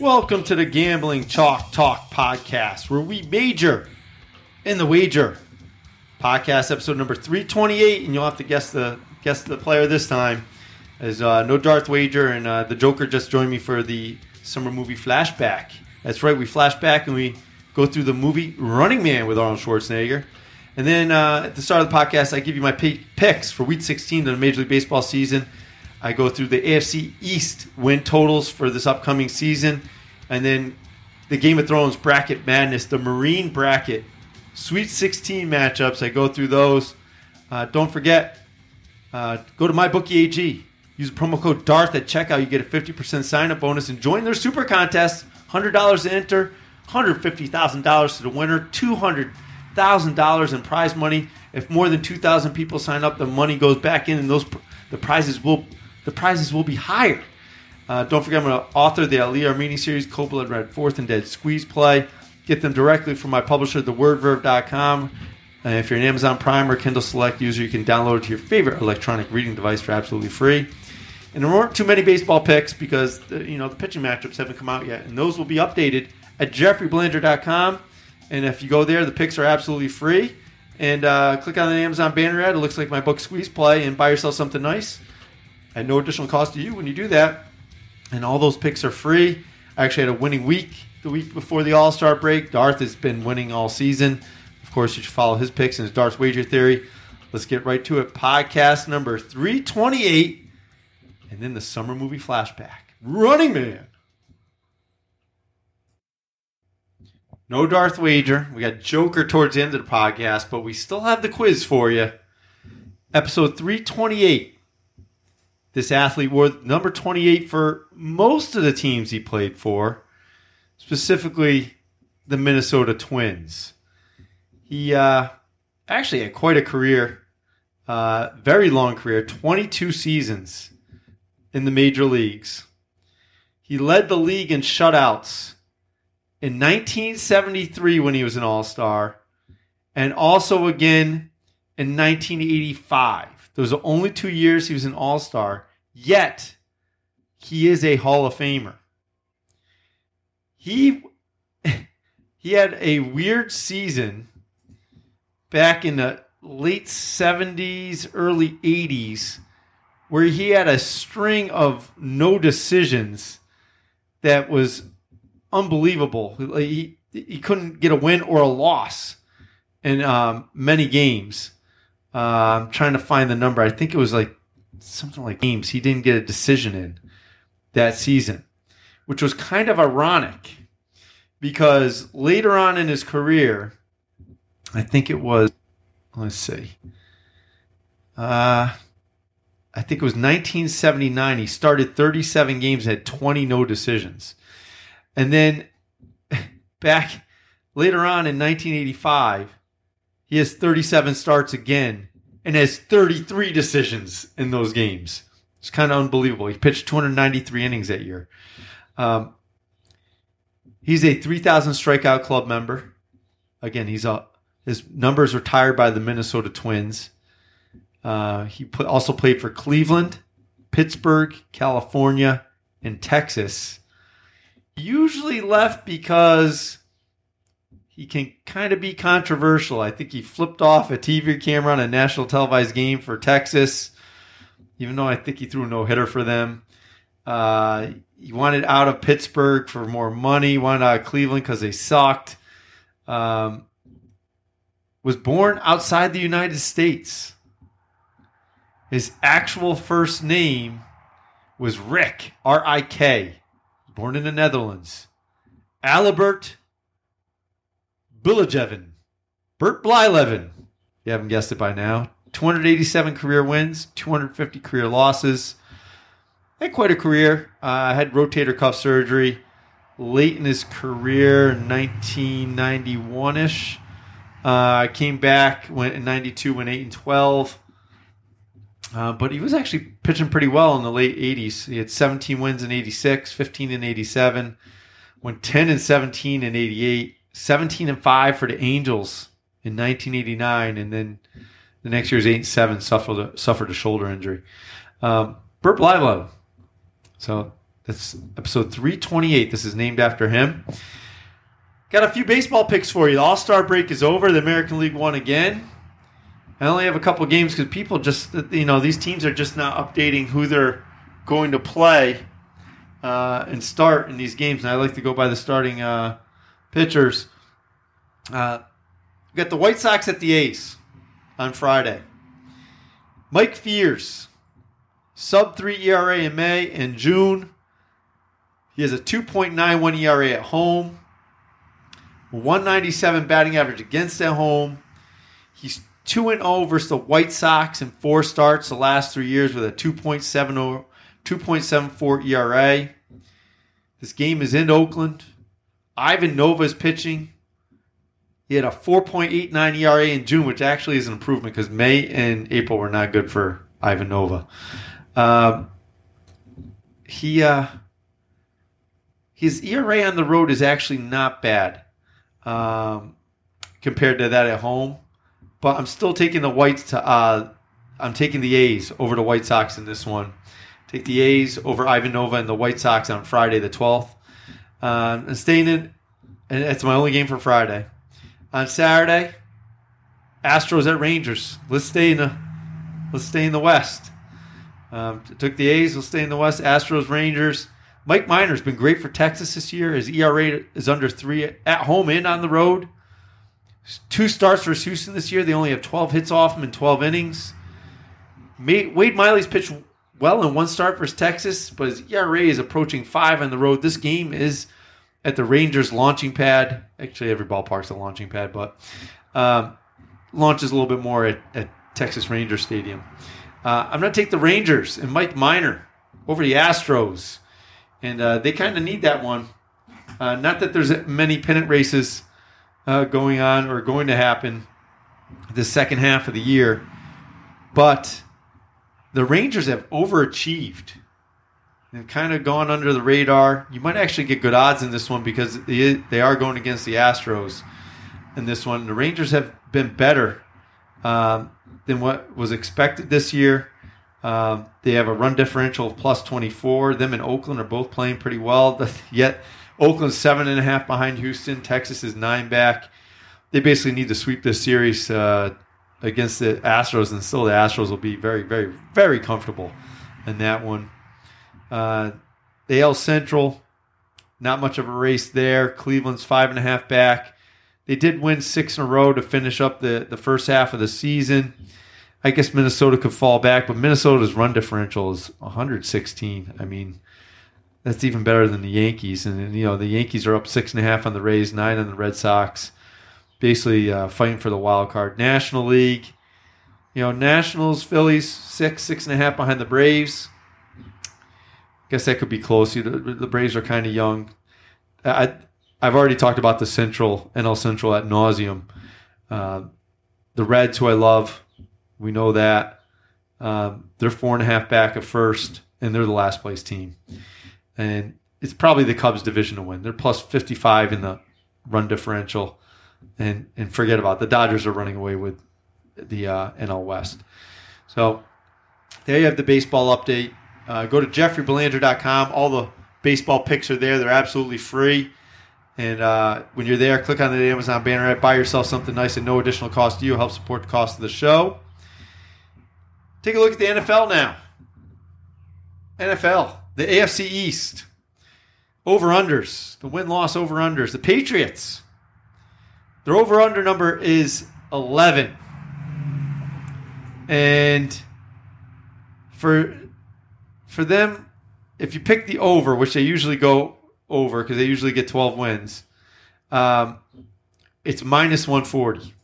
Welcome to the Gambling Chalk Talk podcast, where we major in the wager. Podcast episode number three twenty eight, and you'll have to guess the guess the player this time. As uh, no Darth Wager, and uh, the Joker just joined me for the summer movie flashback. That's right, we flash back and we go through the movie Running Man with Arnold Schwarzenegger. And then uh, at the start of the podcast, I give you my p- picks for Week 16 of the Major League Baseball season. I go through the AFC East win totals for this upcoming season, and then the Game of Thrones bracket madness, the Meereen bracket, Sweet 16 matchups. I go through those. Uh, don't forget, uh, go to MyBookieAG. Use promo code DARTH at checkout. You get a 50% sign up bonus and join their super contest. $100 to enter, $150,000 to the winner, $200,000 in prize money. If more than 2,000 people sign up, the money goes back in, and those the prizes will the prizes will be higher. Uh, don't forget, I'm going to author the Ali Armeni series, Code Blood Red Fourth and Dead Squeeze Play. Get them directly from my publisher, thewordverve.com. And if you're an Amazon Prime or Kindle Select user, you can download it to your favorite electronic reading device for absolutely free. And there weren't too many baseball picks because the, you know the pitching matchups haven't come out yet, and those will be updated at jeffreybelanger.com. And if you go there, the picks are absolutely free. And uh, click on the Amazon banner ad. It looks like my book Squeeze Play, and buy yourself something nice at no additional cost to you when you do that. And all those picks are free. I actually had a winning week the week before the All Star break. Darth has been winning all season. Of course, you should follow his picks and his Darth Wager Theory. Let's get right to it. Podcast number 328 and then the summer movie flashback. Running Man. No Darth Wager. We got Joker towards the end of the podcast, but we still have the quiz for you. Episode 328. This athlete wore number 28 for most of the teams he played for, specifically the Minnesota Twins. He uh, actually had quite a career, uh, very long career, 22 seasons in the major leagues. He led the league in shutouts in 1973 when he was an All Star, and also again in 1985. Those are only two years he was an All Star, yet he is a Hall of Famer. He he had a weird season back in the late 70s, early 80s where he had a string of no decisions that was unbelievable. He he couldn't get a win or a loss in um, many games. Uh, I'm trying to find the number. I think it was like something like games he didn't get a decision in that season, which was kind of ironic because later on in his career, I think it was. Let's see. Uh, I think it was 1979. He started 37 games, had 20 no decisions. And then back later on in 1985, he has 37 starts again and has 33 decisions in those games. It's kind of unbelievable. He pitched 293 innings that year. Um, he's a 3,000 strikeout club member. Again, he's a his numbers retired by the Minnesota Twins. Uh, he put, also played for Cleveland, Pittsburgh, California, and Texas. Usually left because he can kind of be controversial. I think he flipped off a TV camera on a national televised game for Texas, even though I think he threw no hitter for them. Uh, he wanted out of Pittsburgh for more money, wanted out of Cleveland because they sucked. Um, was born outside the United States. His actual first name was Rick, R I K, born in the Netherlands. Alibert Billejeven, Bert Blyleven, you haven't guessed it by now. 287 career wins, 250 career losses. Had quite a career. Uh, had rotator cuff surgery late in his career, 1991 ish. Uh, came back, went in 92, went 8 and 12. Uh, but he was actually pitching pretty well in the late 80s. He had 17 wins in 86, 15 in 87, went 10 and 17 in 88, 17 and 5 for the Angels in 1989, and then the next year's 8 and 7 suffered a, suffered a shoulder injury. Um, Bert Blyleven. So That's episode 328. This is named after him. Got a few baseball picks for you. The All Star break is over. The American League won again. I only have a couple games because people just, you know, these teams are just not updating who they're going to play uh, and start in these games. And I like to go by the starting uh, pitchers. Uh, we got the White Sox at the A's on Friday. Mike Fiers, sub 3 ERA in May and June. He has a 2.91 ERA at home, 197 batting average against at home. He's 2 0 versus the White Sox in four starts the last three years with a 2.70, 2.74 ERA. This game is in Oakland. Ivan Nova is pitching. He had a 4.89 ERA in June, which actually is an improvement because May and April were not good for Ivan Nova. Um, he uh, his ERA on the road is actually not bad um, compared to that at home, but I'm still taking the Whites to. Uh, I'm taking the A's over the White Sox in this one. Take the A's over Ivan Nova and the White Sox on Friday the 12th. Um, and staying in, and it's my only game for Friday. On Saturday, Astros at Rangers. Let's stay in the let's stay in the West. Um, took the A's. We'll stay in the West. Astros, Rangers. Mike Minor's been great for Texas this year. His ERA is under three at home and on the road. Two starts for Houston this year. They only have 12 hits off him in 12 innings. Wade Miley's pitched well in one start versus Texas, but his ERA is approaching five on the road. This game is at the Rangers launching pad. Actually, every ballpark's a launching pad, but um, launches a little bit more at, at Texas Ranger Stadium. Uh, I'm going to take the Rangers and Mike Minor over the Astros, and uh, they kind of need that one. Uh, not that there's many pennant races uh, going on or going to happen the second half of the year, but the Rangers have overachieved and kind of gone under the radar. You might actually get good odds in this one because they, they are going against the Astros in this one. The Rangers have been better um, than what was expected this year. Um, they have a run differential of plus 24. Them and Oakland are both playing pretty well. Yet Oakland's seven and a half behind Houston. Texas is nine back. They basically need to sweep this series uh, against the Astros, and still the Astros will be very, very, very comfortable in that one. Uh, AL Central, not much of a race there. Cleveland's five and a half back. They did win six in a row to finish up the, the first half of the season. I guess Minnesota could fall back, but Minnesota's run differential is 116. I mean, that's even better than the Yankees. And, you know, the Yankees are up six and a half on the Rays, nine on the Red Sox basically uh, fighting for the wild card. National League, you know, Nationals, Phillies, six, six and a half behind the Braves. Guess that could be close. The, the Braves are kind of young. I, I've already talked about the Central, NL Central at nauseum. Uh, the Reds, who I love, we know that. Um, they're four and a half back at first, and they're the last place team. And it's probably the Cubs division to win. They're plus 55 in the run differential and and forget about it. the Dodgers are running away with the uh, NL West. So there you have the baseball update. Uh, go to jeffreybelanger.com. All the baseball picks are there. They're absolutely free. And uh, when you're there, click on the Amazon banner, buy yourself something nice at no additional cost to you. Help support the cost of the show. Take a look at the NFL now. NFL, the AFC East, over unders, the win loss over unders. The Patriots their over under number is 11. And for for them, if you pick the over, which they usually go over because they usually get 12 wins, um, it's minus 140.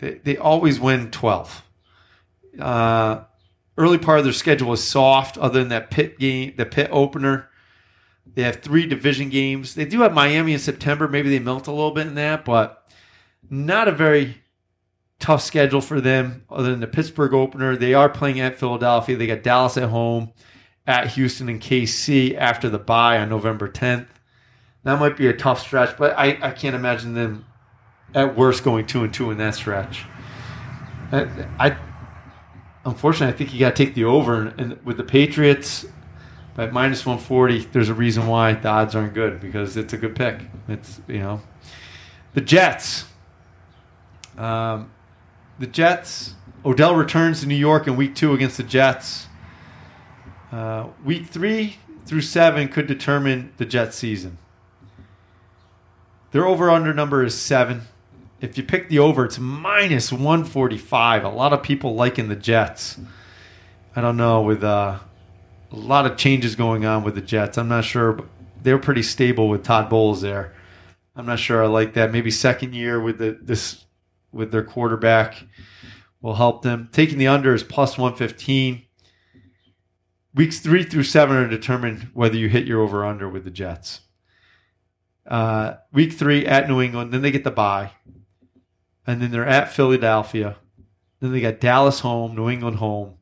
They, they always win 12. Uh, early part of their schedule is soft, other than that pit game, the pit opener. They have three division games. They do have Miami in September. Maybe they melt a little bit in that, but not a very tough schedule for them other than the Pittsburgh opener. They are playing at Philadelphia. They got Dallas at home, at Houston and KC after the bye on November 10th. That might be a tough stretch, but I, I can't imagine them at worst going two and two in that stretch. I, I unfortunately I think you got to take the over and with the Patriots. at minus 140, there's a reason why the odds aren't good because it's a good pick. It's you know, the Jets. Um, the Jets. Odell returns to New York in Week Two against the Jets. Uh, week three through seven could determine the Jets season. Their over under number is seven. If you pick the over, it's minus 145. A lot of people liking the Jets. I don't know, with uh, a lot of changes going on with the Jets. I'm not sure. But they're pretty stable with Todd Bowles there. I'm not sure I like that. Maybe second year with the this with their quarterback will help them. Taking the under is plus 115. Weeks three through seven are determined whether you hit your over under with the Jets. Uh, week three at New England, then they get the bye, and then they're at Philadelphia. Then they got Dallas home, New England home.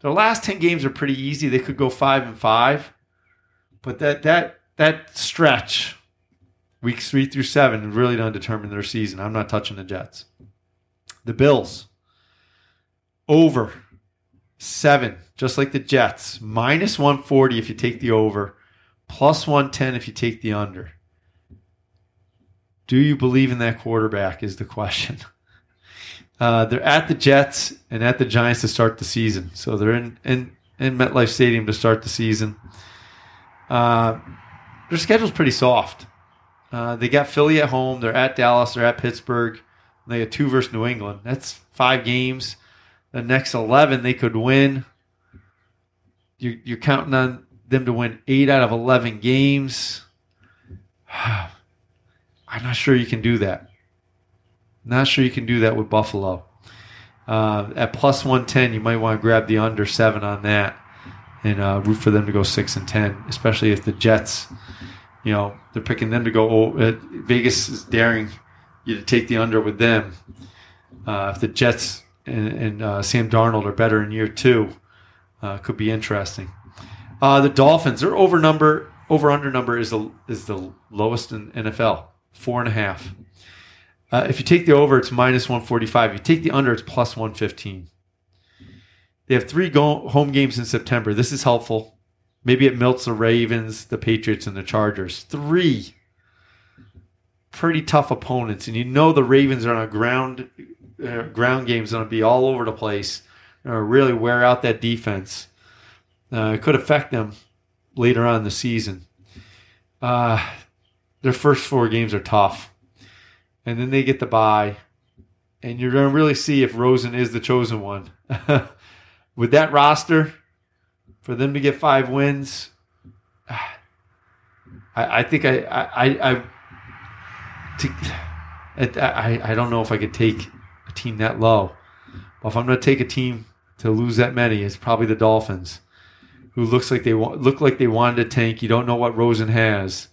Their last ten games are pretty easy. They could go five and five, but that that that stretch, weeks three through seven, really don't determine their season. I'm not touching the Jets. The Bills over seven, just like the Jets, minus 140 if you take the over, plus 110 if you take the under. Do you believe in that quarterback? Is the question. Uh, they're at the Jets and at the Giants to start the season. So they're in, in, in MetLife Stadium to start the season. Uh, their schedule's pretty soft. Uh, they got Philly at home. They're at Dallas. They're at Pittsburgh. They got two versus New England. That's five games. The next 11 they could win. You're, you're counting on them to win eight out of 11 games. I'm not sure you can do that. Not sure you can do that with Buffalo. Uh, at plus 110, you might want to grab the under seven on that and uh, root for them to go six and 10, especially if the Jets, you know, they're picking them to go. Oh, uh, Vegas is daring you to take the under with them. Uh, if the Jets and, and uh, Sam Darnold are better in year two, uh, could be interesting. the Dolphins, their over number, over under number is the is the lowest in NFL, four and a half. Uh, if you take the over, it's minus 145. If you take the under, it's plus 115. They have three go- home games in September. This is helpful. Maybe it melts the Ravens, the Patriots, and the Chargers. Three pretty tough opponents, and you know the Ravens are on a ground uh, ground games going to be all over the place. Uh, really wear out that defense. Uh, it could affect them later on in the season. Uh, their first four games are tough and then they get the bye, and you're going to really see if Rosen is the chosen one. With that roster, for them to get five wins, I, I think I I I, to, I I don't know if I could take a team that low. But if I'm going to take a team to lose that many, it's probably the Dolphins, who looks like they look like they wanted to tank. You don't know what Rosen has.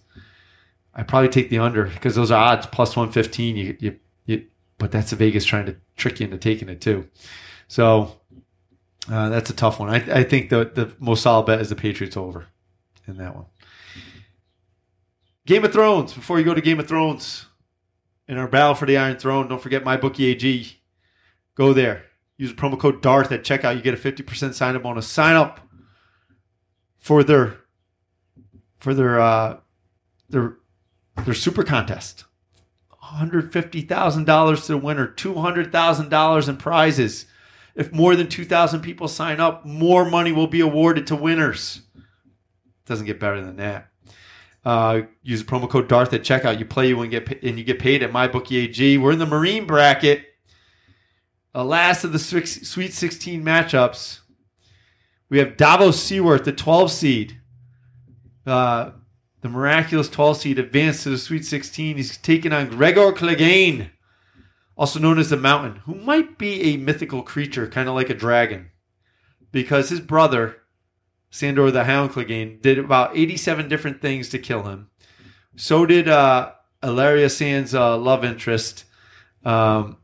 I probably take the under because those are odds plus one fifteen. You, you, you, but that's the Vegas trying to trick you into taking it too. So uh, that's a tough one. I, I think the the most solid bet is the Patriots over in that one. Game of Thrones. Before you go to Game of Thrones, in our battle for the Iron Throne, don't forget MyBookie AG. Go there. Use the promo code Darth at checkout. You get a fifty percent sign up bonus. Sign up for their for their uh, their their super contest. $150,000 to the winner, $200,000 in prizes. If more than 2,000 people sign up, more money will be awarded to winners. Doesn't get better than that. Uh, use the promo code Darth at checkout. You play, you and get and you get paid at MyBookie AG. We're in the Meereen bracket. The last of the Sweet 16 matchups. We have Davos Seaworth, the 12 seed. Uh, the miraculous 12 seed advanced to the Sweet 16. He's taking on Gregor Clegane, also known as the Mountain, who might be a mythical creature, kind of like a dragon, because his brother, Sandor the Hound Clegane, did about 87 different things to kill him. So did uh, Ellaria Sand's uh, love interest. Um,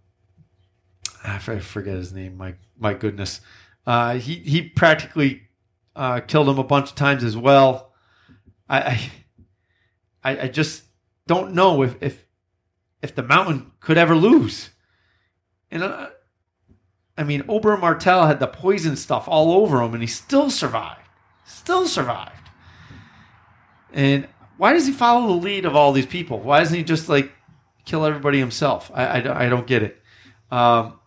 I forget his name. My my goodness, uh, he he practically uh, killed him a bunch of times as well. I I, I just don't know if if if the mountain could ever lose. And uh, I mean, Oberyn Martell had the poison stuff all over him, and he still survived. Still survived. And why does he follow the lead of all these people? Why doesn't he just like kill everybody himself? I, I, I don't get it. Um,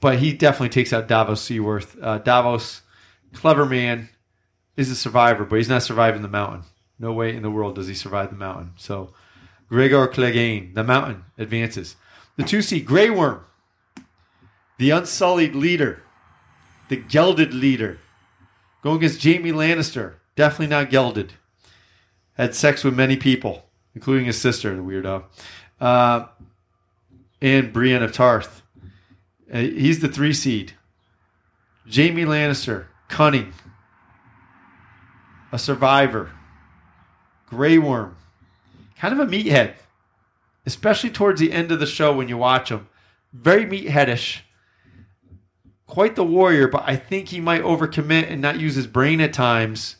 but he definitely takes out Davos Seaworth. Uh, Davos, clever man, is a survivor, but he's not surviving the mountain. No way in the world does he survive the mountain. So Gregor Clegane, the mountain, advances. The two seed Grey Worm, the unsullied leader, the gelded leader, going against Jaime Lannister. Definitely not gelded. Had sex with many people, including his sister, the weirdo, uh, and Brienne of Tarth. Uh, he's the three seed. Jaime Lannister, cunning, a survivor, Grey Worm, kind of a meathead, especially towards the end of the show when you watch him. Very meatheadish. Quite the warrior, but I think he might overcommit and not use his brain at times.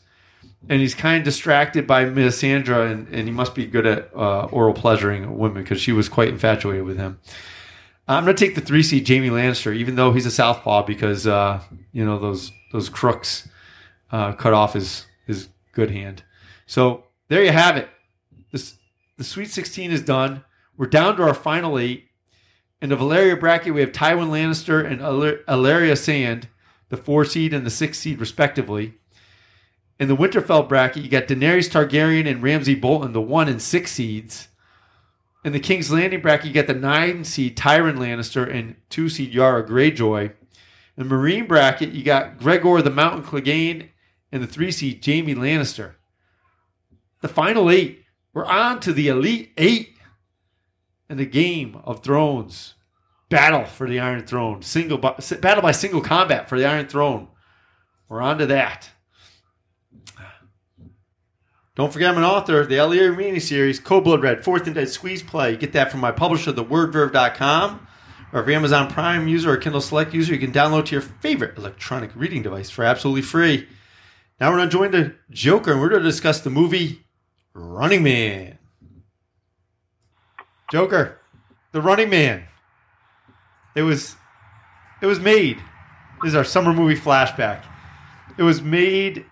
And he's kind of distracted by Melisandre, and, and he must be good at uh, oral pleasuring women because she was quite infatuated with him. I'm going to take the three seed Jaime Lannister, even though he's a southpaw, because uh, you know those those crooks uh, cut off his his good hand. So there you have it. This the Sweet 16 is done. We're down to our final eight. In the Valyria bracket, we have Tywin Lannister and Ellaria Sand, the four seed and the six seed, respectively. In the Winterfell bracket, you got Daenerys Targaryen and Ramsay Bolton, the one and six seeds. In the King's Landing bracket, you got the nine seed Tyrion Lannister and two seed Yara Greyjoy. In the Meereen bracket, you got Gregor the Mountain Clegane and the three seed Jaime Lannister. The final eight. We're on to the Elite Eight in the Game of Thrones. Battle for the Iron Throne. Single battle by single combat for the Iron Throne. We're on to that. Don't forget I'm an author of the Ali Armeni series, Code Blood Red, Fourth and Dead Squeeze Play. You get that from my publisher, thewordverve.com. Or if you're Amazon Prime user or Kindle Select user, you can download to your favorite electronic reading device for absolutely free. Now we're going to join the Joker and we're going to discuss the movie Running Man. Joker, the Running Man. It was it was made. This is our summer movie flashback. It was made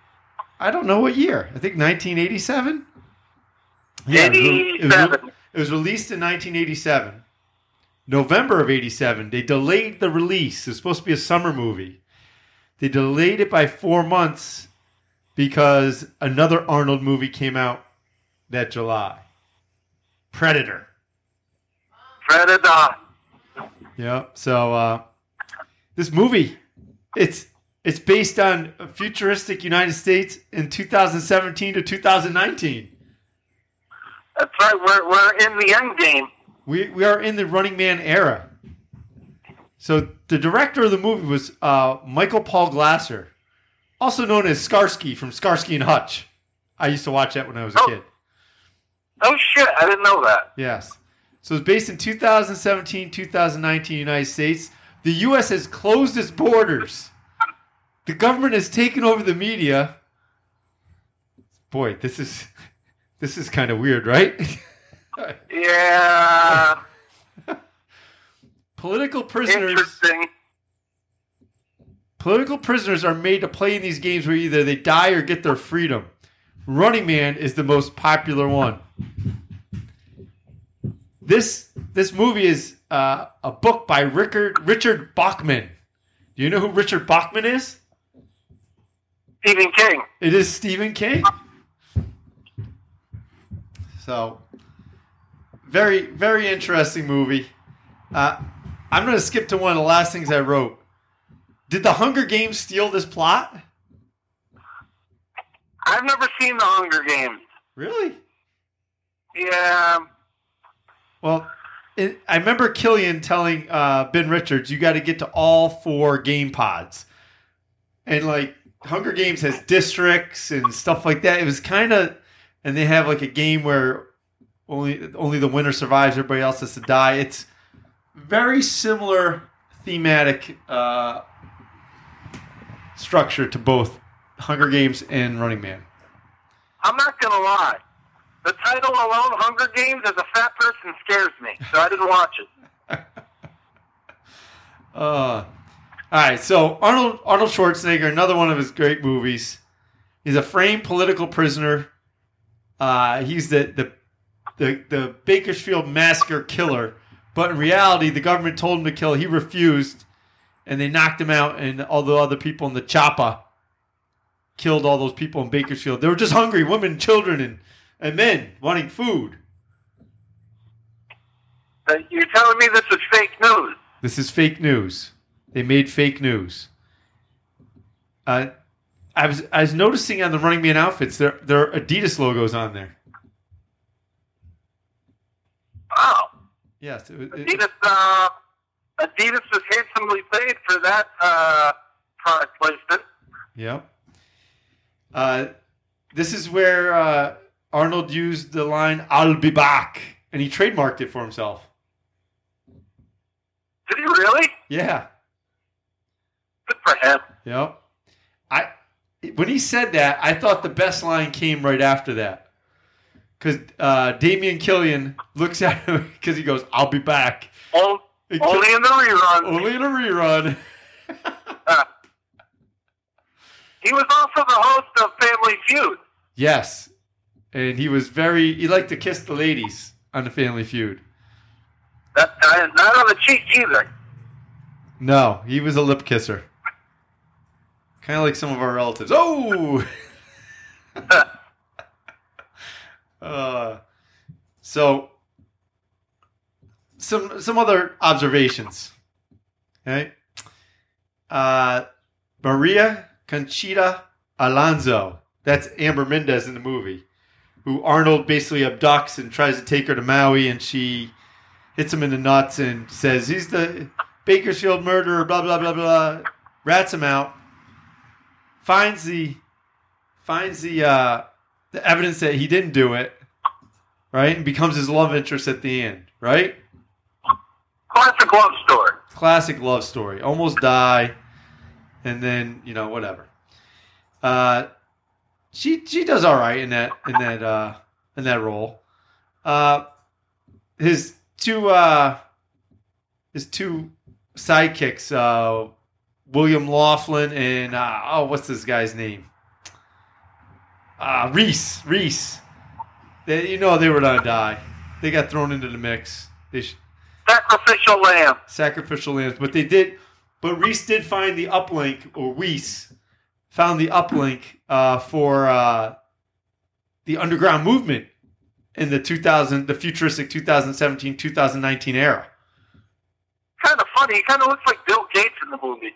I don't know what year. I think 1987. Yeah, it was, it was released in 1987. November of 87. They delayed the release. It's supposed to be a summer movie. They delayed it by 4 months because another Arnold movie came out that July. Predator. Predator. Yeah. So uh, this movie, it's it's based on a futuristic United States in 2017 to 2019. That's right. We're we're in the end game. We we are in the Running Man era. So the director of the movie was uh, Michael Paul Glaser, also known as Starsky from Starsky and Hutch. I used to watch that when I was a oh. kid. Oh shit! I didn't know that. Yes. So it's based in 2017, 2019 United States. The U.S. has closed its borders. The government has taken over the media. Boy, this is this is kind of weird, right? yeah. Political prisoners. Interesting. Political prisoners are made to play in these games where either they die or get their freedom. Running Man is the most popular one. This this movie is uh, a book by Richard Richard Bachman. Do you know who Richard Bachman is? Stephen King. It is Stephen King. So, very very interesting movie. Uh, I'm going to skip to one of the last things I wrote. Did the Hunger Games steal this plot? I've never seen the Hunger Games. Really? Yeah. Well, it, I remember Killian telling uh, Ben Richards, "You got to get to all four game pods," and like Hunger Games has districts and stuff like that. It was kind of, and they have like a game where only only the winner survives, everybody else has to die. It's very similar thematic uh, structure to both Hunger Games and Running Man. I'm not gonna lie. The title alone, Hunger Games, as a fat person scares me, so I didn't watch it. uh, all right, so Arnold Arnold Schwarzenegger, another one of his great movies, He's a framed political prisoner. Uh, he's the, the the the Bakersfield massacre killer, but in reality, the government told him to kill. He refused, and they knocked him out. And all the other people in the chopper killed all those people in Bakersfield. They were just hungry, women, children, and and men wanting food. Uh, You're telling me this is fake news? This is fake news. They made fake news. Uh, I was I was noticing on the Running Man outfits there there are Adidas logos on there. Wow. Yes, it, it- Adidas, uh, Adidas was handsomely paid for that uh, product placement. Yep. Uh, this is where uh, Arnold used the line "I'll be back," and he trademarked it for himself. Did he really? Yeah. Good for him. Yep. I when he said that, I thought the best line came right after that. Because uh, Damian Killian looks at him because he goes, "I'll be back." Only in the rerun. Only in a rerun. He was also the host of Family Feud. yes, and he was very. He liked to kiss the ladies on the Family Feud. That, uh, not on the cheek either. No, he was a lip kisser. Kind of like some of our relatives. Oh! uh, so, some some other observations. Okay. Uh, Maria Conchita Alonso. That's Amber Mendez in the movie, who Arnold basically abducts and tries to take her to Maui, and she hits him in the nuts and says he's the Bakersfield murderer, blah blah blah blah. Rats him out. Finds the finds the uh, the evidence that he didn't do it, right? And becomes his love interest at the end, right? Classic love story. Classic love story. Almost die, and then you know whatever. Uh, she she does all right in that in that uh, in that role. Uh, his two uh, his two sidekicks, uh, William Laughlin and uh, oh, what's this guy's name? Uh, Reese. Reese. They, you know they were gonna die. They got thrown into the mix. They sh- Sacrificial lamb. sacrificial lambs, but they did. But Reese did find the uplink, or Weiss found the uplink uh, for uh, the underground movement in the 2000, the futuristic 2017 2019 era. Kind of funny. He kind of looks like Bill Gates in the movie.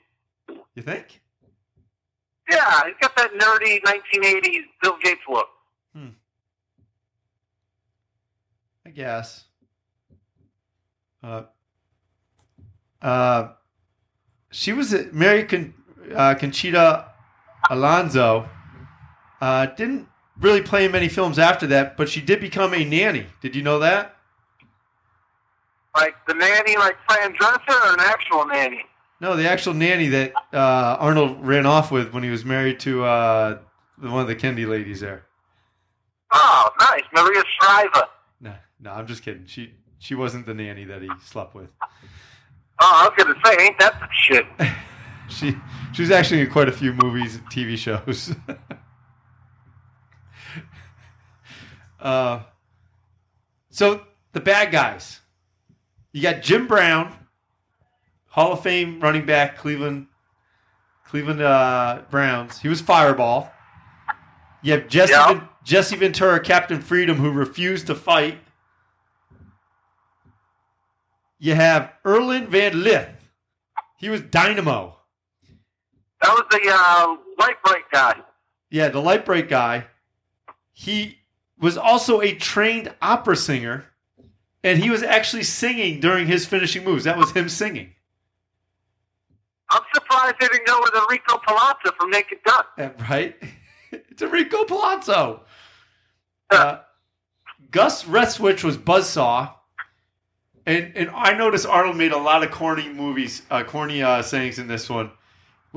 You think? Yeah, he's got that nerdy 1980s Bill Gates look. Hmm. I guess. Uh, uh, she was a, Mary Con, uh, Conchita Alonso. Uh, didn't really play in many films after that, but she did become a nanny. Did you know that? Like the nanny, like Fran Drescher, or an actual nanny? No, the actual nanny that uh, Arnold ran off with when he was married to uh, the- one of the Kennedy ladies there. Oh, nice. Maria Shriver. No, no, I'm just kidding. She she wasn't the nanny that he slept with. Oh, I was going to say, ain't that the shit? she she was actually in quite a few movies and TV shows. uh, so the bad guys, you got Jim Brown, Hall of Fame running back, Cleveland, Cleveland uh, Browns. He was Fireball. You have Jesse. Ven- Jesse Ventura, Captain Freedom, who refused to fight. You have Erland Van Lidth. He was Dynamo. That was the uh, light bright guy. Yeah, the light break guy. He was also a trained opera singer, and he was actually singing during his finishing moves. That was him singing. I'm surprised they didn't go with Enrico Palazzo from Naked Gun. Uh, Right? it's Enrico Palazzo. Uh, Gus Rethwisch was Buzzsaw. And and I noticed Arnold made a lot of corny movies, uh, corny uh, sayings in this one.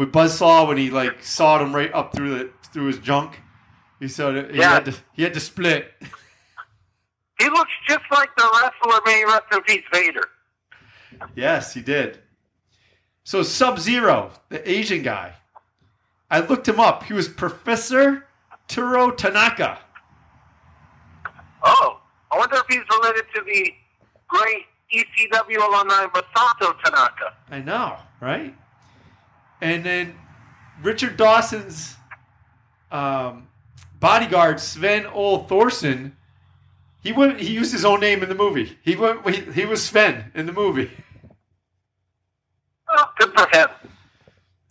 With Buzzsaw, when he like sawed him right up through the through his junk, he said he Yeah. had to he had to split. He looks just like the wrestler, may rest in peace, Vader. Yes, he did. So Sub Zero, the Asian guy, I looked him up. He was Professor Toru Tanaka. Oh, I wonder if he's related to the great ECW alumni Masato Tanaka. I know, right? And then Richard Dawson's um, bodyguard Sven Ole Thorsen. He went. He used his own name in the movie. He went. He, he was Sven in the movie. Oh, good for him.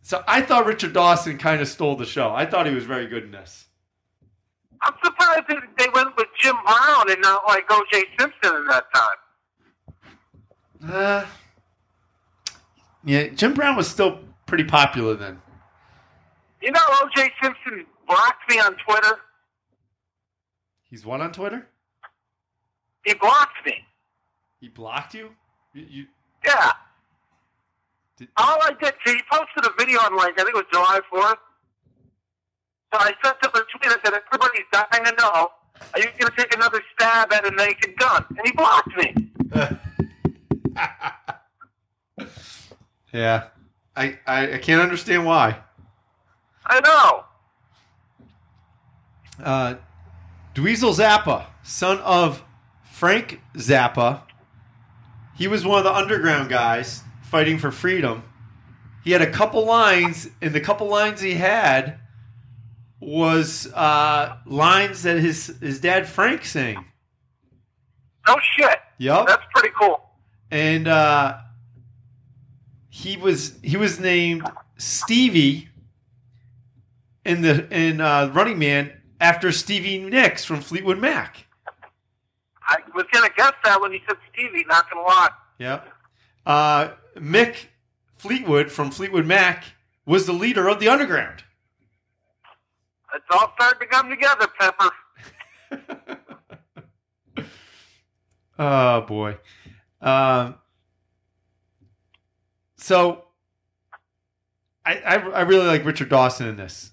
So I thought Richard Dawson kind of stole the show. I thought he was very good in this. I'm surprised that they went with Jim Brown and not like O.J. Simpson in that time. Uh, yeah, Jim Brown was still pretty popular then. You know, O.J. Simpson blocked me on Twitter. He's what on Twitter? He blocked me. He blocked you? You, you Yeah. did, All I did, see, he posted a video on like I think it was July fourth. So I sent him a tweet and said, "Everybody's dying to know. Are you going to take another stab at a naked gun?" And he blocked me. yeah, I, I I can't understand why. I know. Uh, Dweezil Zappa, son of Frank Zappa, he was one of the underground guys fighting for freedom. He had a couple lines, and the couple lines he had was uh, lines that his his dad Frank sang. No shit. Yep. That's pretty cool. and uh, he was he was named Stevie in the in uh, Running Man after Stevie Nicks from Fleetwood Mac. I was going to guess that when you said Stevie. Not going to lie. Yep. Uh, Mick Fleetwood from Fleetwood Mac was the leader of the Underground. It's all starting to come together, Pepper. oh boy. Um, so I, I I really like Richard Dawson in this,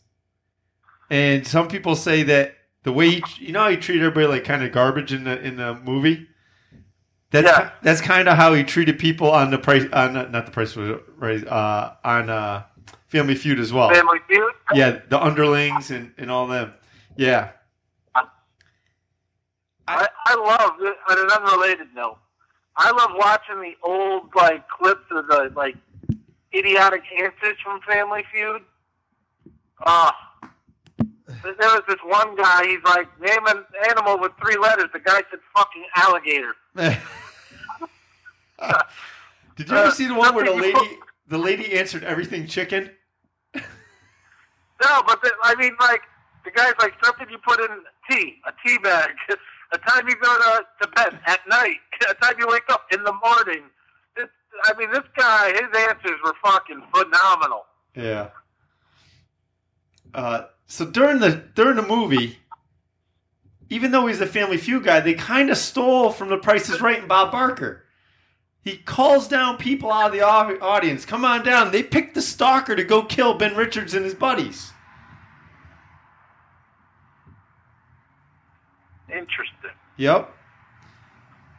and some people say that the way he you know how he treated everybody like kind of garbage in the in the movie. That's Yeah. that's kind of how he treated people on the price on not, the price was right uh, on uh, Family Feud as well. Family Feud. Yeah, the underlings and and all them. Yeah. I, I love on an unrelated note. I love watching the old like clips of the like idiotic answers from Family Feud. Ah, there was this one guy. He's like, name an animal with three letters. The guy said fucking alligator. Did you ever Uh, see the one where the lady the lady answered everything chicken? No, but the, I mean, like the guy's like something you put in tea, a tea bag. A time you go to, to bed at night. A time you wake up in the morning. This, I mean, this guy, his answers were fucking phenomenal. Yeah. Uh, so during the during the movie, even though he's a Family Feud guy, they kind of stole from The Price Is Right and Bob Barker. He calls down people out of the audience. Come on down. They picked the stalker to go kill Ben Richards and his buddies. Interesting. Yep.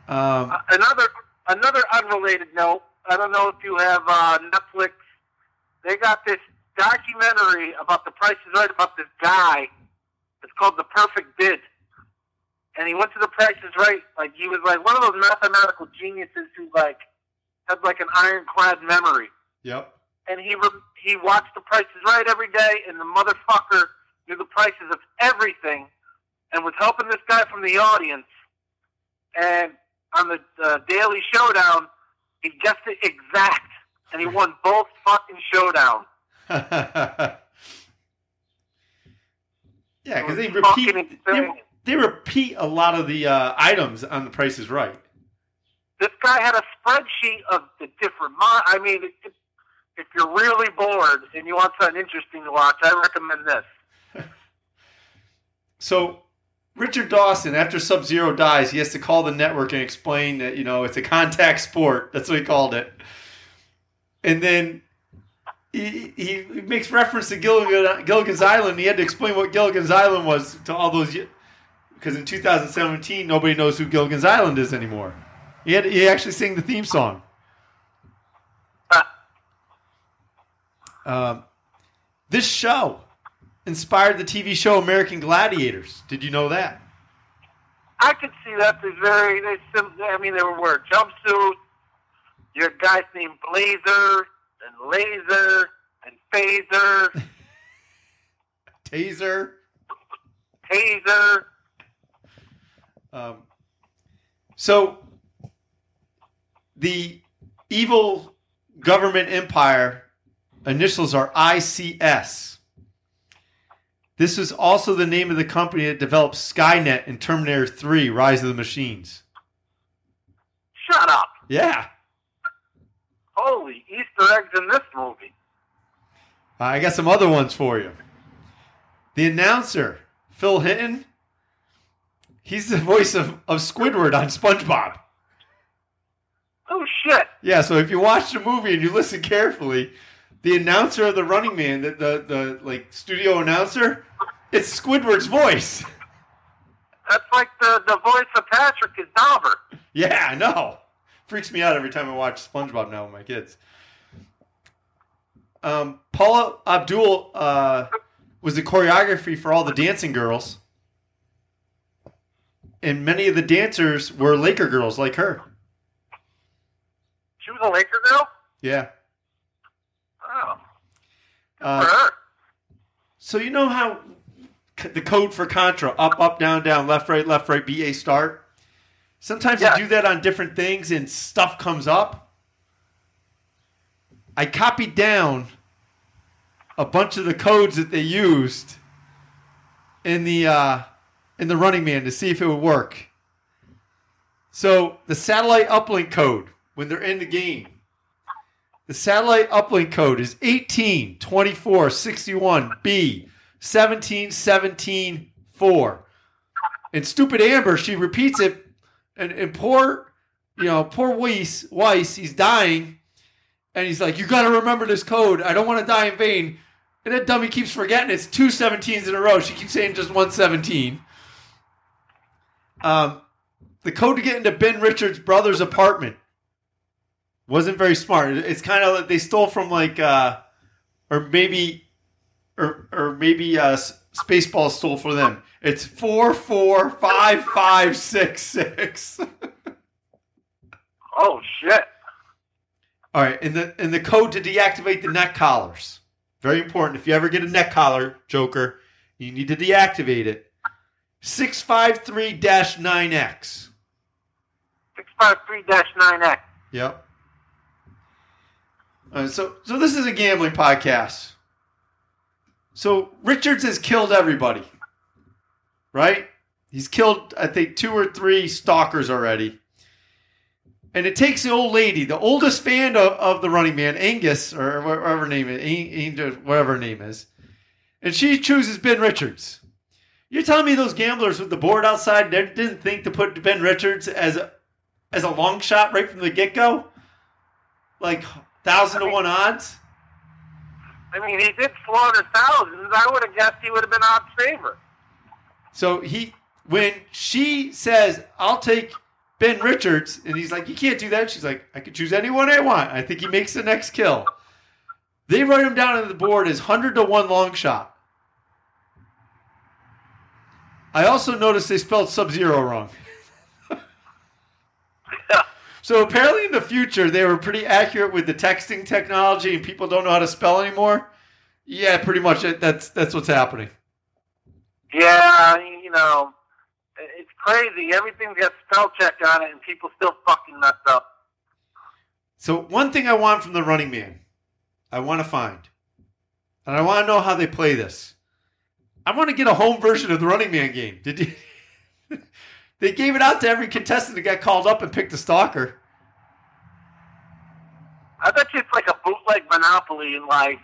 Um, Uh, another another unrelated note. I don't know if you have uh, Netflix. They got this documentary about the Price is Right about this guy. It's called The Perfect Bid, and he went to the Price is Right. Like he was like one of those mathematical geniuses who like had like an ironclad memory. yep. and he re- he watched The Price is Right every day, and the motherfucker knew the prices of everything, and was helping this guy from the audience. And on the uh, Daily Showdown, he guessed it exact, and he won both fucking showdown. yeah, because they It was fucking repeat they, they repeat a lot of the uh, items on The Price Is Right. This guy had a spreadsheet of the different. Mo- I mean, if, if you're really bored and you want something interesting to watch, I recommend this. So Richard Dawson, after Sub Zero dies, he has to call the network and explain that you know it's a contact sport. That's what he called it. And then he, he makes reference to Gilligan, Gilligan's Island. He had to explain what Gilligan's Island was to all those because in 2017 nobody knows who Gilligan's Island is anymore. He had he actually sang the theme song. Uh, Um, this show inspired the TV show American Gladiators. Did you know that? I could see that. There's very, there's some, I mean, they were wearing jumpsuits. Your guys named Blazer and Laser and Phaser, Taser. Taser. Um, so the evil government empire initials are ICS. This is also the name of the company that developed Skynet and Terminator 3 Rise of the Machines. Shut up. Yeah. Holy Easter eggs in this movie. I got some other ones for you. The announcer, Phil Hinton, he's the voice of, of Squidward on SpongeBob. Oh, shit. Yeah, so if you watch the movie and you listen carefully, the announcer of the Running Man, the the, the like studio announcer, it's Squidward's voice. That's like the, the voice of Patrick is Dauber. Yeah, I know. Freaks me out every time I watch SpongeBob now with my kids. Um, Paula Abdul uh, was the choreography for all the dancing girls, and many of the dancers were Laker girls like her. She was a Laker girl? Yeah. Oh, Uh. So you know how c- the code for Contra up, up, down, down, left, right, left, right, BA start. Sometimes Yeah. you do that on different things and stuff comes up. I copied down a bunch of the codes that they used in the uh, in the Running Man to see if it would work. So the satellite uplink code when they're in the game. The satellite uplink code is 18 24 61 B 17 17 4. And stupid Amber, she repeats it, and, and poor, you know, poor Weiss, Weiss, he's dying, and he's like, You got to remember this code. I don't want to die in vain. And that dummy keeps forgetting it's two 17s in a row. She keeps saying just one 17. Um, the code to get into Ben Richards' brother's apartment wasn't very smart. It's kind of like they stole from like, uh, or maybe, or or maybe uh, S- Spaceballs stole for them. It's four four five five six six. Oh, shit. All right, and the and the code to deactivate the neck collars. Very important. If you ever get a neck collar, Joker, you need to deactivate it. 653-9X. 653-9X. Yep. Uh, so, so this is a gambling podcast. So Richards has killed everybody, right? He's killed, I think, two or three stalkers already. And it takes the old lady, the oldest fan of, of the Running Man, Angus, or whatever her name is, Angel, whatever her name is, and she chooses Ben Richards. You're telling me those gamblers with the board outside didn't think to put Ben Richards as a, as a long shot right from the get go? Like thousand to one odds? I mean, he did slaughter thousands. I would have guessed he would have been odds favorite. So he, when she says, "I'll take Ben Richards," and he's like, "You can't do that." She's like, "I can choose anyone I want." I think he makes the next kill. They write him down on the board as hundred to one long shot. I also noticed they spelled Sub Zero wrong. So apparently, in the future, they were pretty accurate with the texting technology, and people don't know how to spell anymore. Yeah, pretty much. Uh, that's that's what's happening. Yeah, you know, it's crazy. Everything's got spell check on it, and people still fucking mess up. So one thing I want from the Running Man, I want to find, and I want to know how they play this. I want to get a home version of the Running Man game. Did you? they gave it out to every contestant that got called up and picked a stalker. I bet you it's like a bootleg Monopoly, and like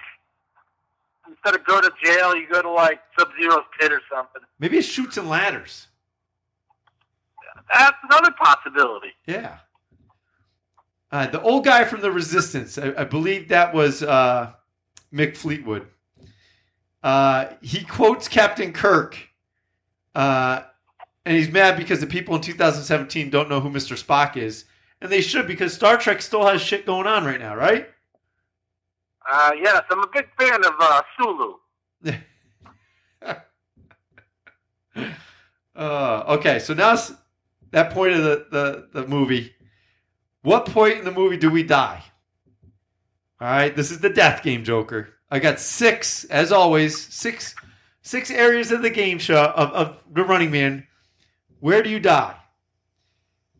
instead of go to jail, you go to like Sub Zero's pit or something. Maybe it's Chutes and Ladders. That's another possibility. Yeah. Uh, the old guy from the Resistance, I, I believe that was uh, Mick Fleetwood. Uh, he quotes Captain Kirk, uh, and he's mad because the people in 2017 don't know who Mr. Spock is, and they should because Star Trek still has shit going on right now, right? Uh, yes, I'm a big fan of uh, Sulu. uh, okay, so now that point of the, the, the movie. What point in the movie do we die? All right, this is the death game, Joker. I got six, as always, six six areas of the game show of, of the Running Man. Where do you die?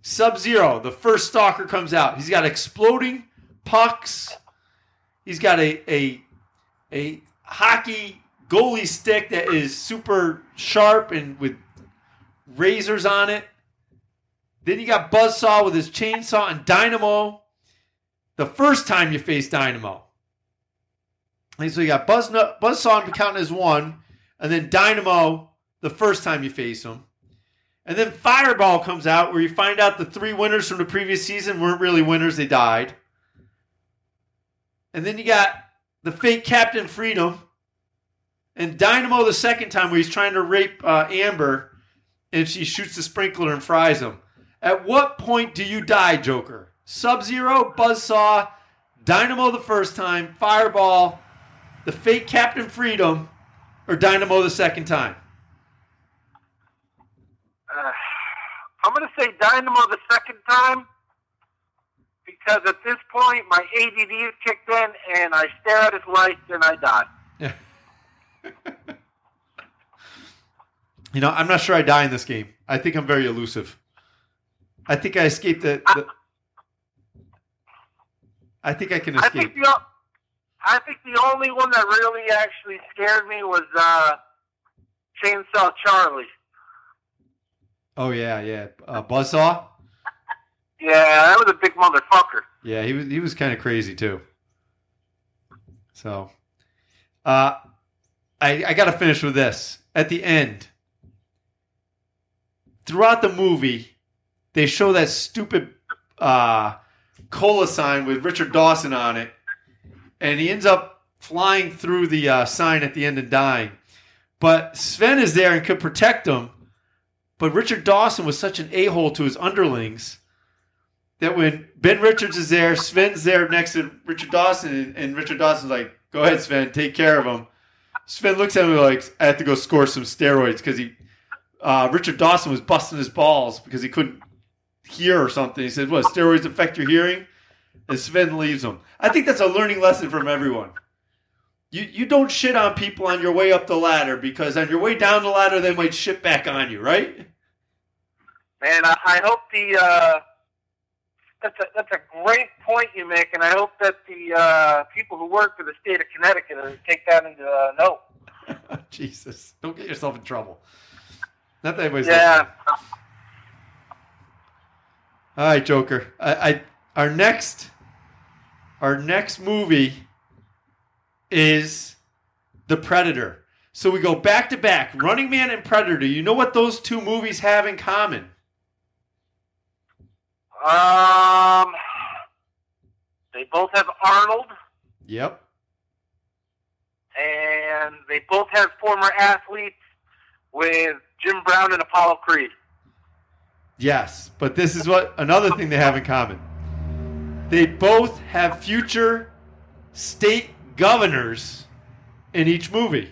Sub Zero, the first stalker comes out. He's got exploding pucks. He's got a a a hockey goalie stick that is super sharp and with razors on it. Then you got Buzzsaw with his chainsaw and Dynamo. The first time you face Dynamo. And so you got Buzz, Buzzsaw counting as one, and then Dynamo the first time you face him. And then Fireball comes out where you find out the three winners from the previous season weren't really winners, they died. And then you got the fake Captain Freedom and Dynamo the second time where he's trying to rape uh, Amber and she shoots the sprinkler and fries him. At what point do you die, Joker? Sub Zero, Buzzsaw, Dynamo the first time, Fireball, the fake Captain Freedom, or Dynamo the second time? Uh, I'm going to say Dynamo the second time because at this point my ADD is kicked in and I stare at his lights and I die. you know, I'm not sure I die in this game. I think I'm very elusive. I think I escaped the. the I think I can escape. I think, the, I think the only one that really actually scared me was uh, Chainsaw Charlie. Oh yeah, yeah. Uh, Buzzsaw. Yeah, that was a big motherfucker. Yeah, he was he was kind of crazy too. So, uh, I I got to finish with this at the end. Throughout the movie, they show that stupid uh, cola sign with Richard Dawson on it, and he ends up flying through the uh, sign at the end and dying. But Sven is there and could protect him but Richard Dawson was such an a hole to his underlings that when Ben Richards is there, Sven's there next to Richard Dawson, and, and Richard Dawson's like, "Go ahead, Sven, take care of him." Sven looks at me like, "I have to go score some steroids because he." Uh, Richard Dawson was busting his balls because he couldn't hear or something. He said, "What steroids affect your hearing?" And Sven leaves him. I think that's a learning lesson from everyone. You you don't shit on people on your way up the ladder because on your way down the ladder they might shit back on you, right? Man, I, I hope the uh, that's a that's a great point you make, and I hope that the uh, people who work for the state of Connecticut take that into uh, note. Jesus, don't get yourself in trouble. Not that anybody's. Yeah. All right, Joker. I, I our next our next movie is The Predator. So we go back to back, Running Man and Predator. You know what those two movies have in common? Um, they both have Arnold. Yep. And they both have former athletes with Jim Brown and Apollo Creed. Yes, but this is what another thing they have in common. They both have future state governors in each movie.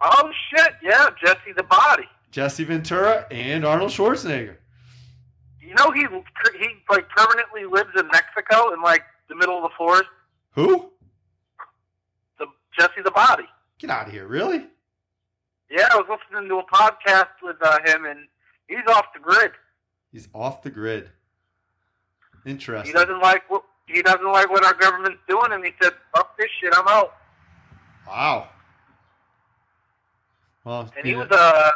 Oh shit! Yeah, Jesse the Body. Jesse Ventura and Arnold Schwarzenegger. You know he he like permanently lives in Mexico in like the middle of the forest. Who? The Jesse the Body. Get out of here! Really? Yeah, I was listening to a podcast with uh, him, and he's off the grid. He's off the grid. Interesting. He doesn't like what he doesn't like what our government's doing, and he said, "Fuck this shit, I'm out." Wow. Well, and he was a uh,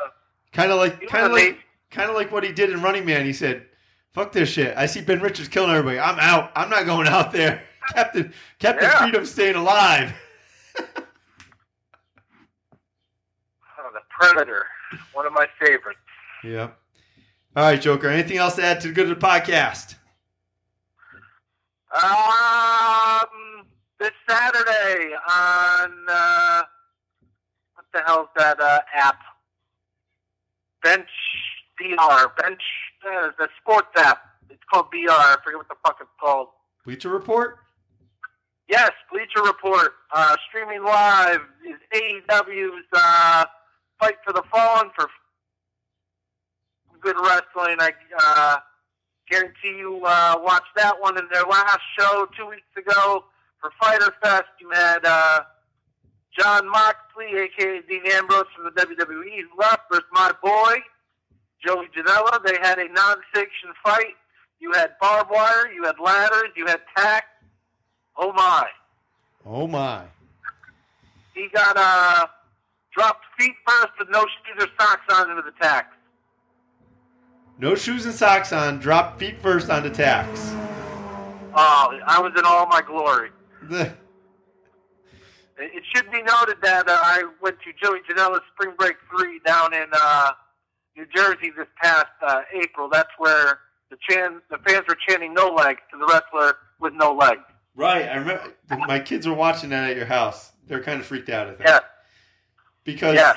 kind of like kind of like kind of like what he did in Running Man. He said, "Fuck this shit. I see Ben Richards killing everybody. I'm out. I'm not going out there. Captain Captain yeah. Freedom staying alive." oh, the Predator, one of my favorites. Yep. All right, Joker. Anything else to add to the good of the podcast? Um, this Saturday on uh, what the hell's that uh, app? Bench BR, Bench uh, the sports app. It's called BR. I forget what the fuck it's called. Bleacher Report. Yes, Bleacher Report. Uh, streaming live is AEW's uh, Fight for the Fallen for good wrestling. I uh, guarantee you uh, watched that one in their last show two weeks ago for Fyter Fest. You had uh, Jon Moxley, aka Dean Ambrose from the WWE, who left versus my boy Joey Janela. They had a non-sanction fight. You had barbed wire, you had ladders, you had tack. Oh my! Oh my! He got uh, dropped feet first with no shoes or socks on into the tacks. No shoes and socks on. Drop feet first onto tacks. Oh, I was in all my glory. It should be noted that uh, I went to Joey Janela's Spring Break 3 down in uh, New Jersey this past uh, April. That's where the, chan- the fans were chanting no legs to the wrestler with no legs. right. I remember my kids were watching that at your house. They're kind of freaked out. I think Yes, because yes.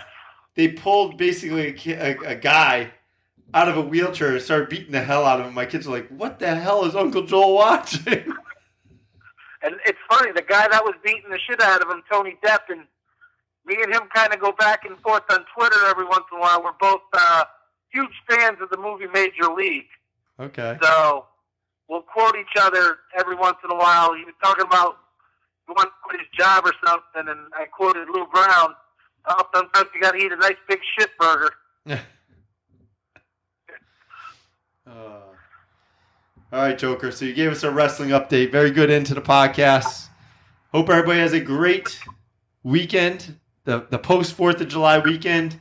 they pulled basically a, a, a guy out of a wheelchair and started beating the hell out of him. My kids were like, "What the hell is Uncle Joel watching?" And it's funny, the guy that was beating the shit out of him, Tony Depp, and me and him kind of go back and forth on Twitter every once in a while. We're both uh, huge fans of the movie Major League. okay. So we'll quote each other every once in a while. He was talking about he wanted to quit his job or something, and I quoted Lou Brown. Oh, sometimes you got to eat a nice big shit burger. Uh, all right, Joker. So you gave us a wrestling update. Very good into the podcast. Hope everybody has a great weekend. The the post Fourth of July weekend.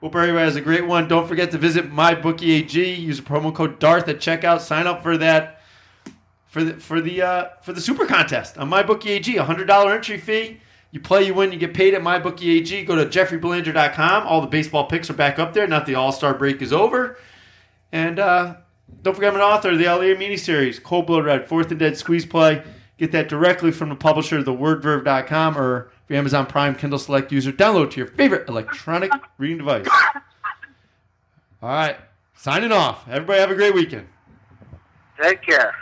Hope everybody has a great one. Don't forget to visit MyBookie AG. Use the promo code Darth at checkout. Sign up for that for the for the uh, for the super contest on MyBookie AG. A hundred dollar entry fee. You play, you win, you get paid at MyBookie AG. Go to JeffreyBelanger.com. All the baseball picks are back up there. Not the All Star break is over. And uh, don't forget I'm an author of the Ali Armeni series, Code Blood Red, Fourth and Dead Squeeze Play. Get that directly from the publisher, thewordverve.com, or you're Amazon Prime Kindle Select user, download to your favorite electronic reading device. All right, signing off. Everybody have a great weekend. Take care.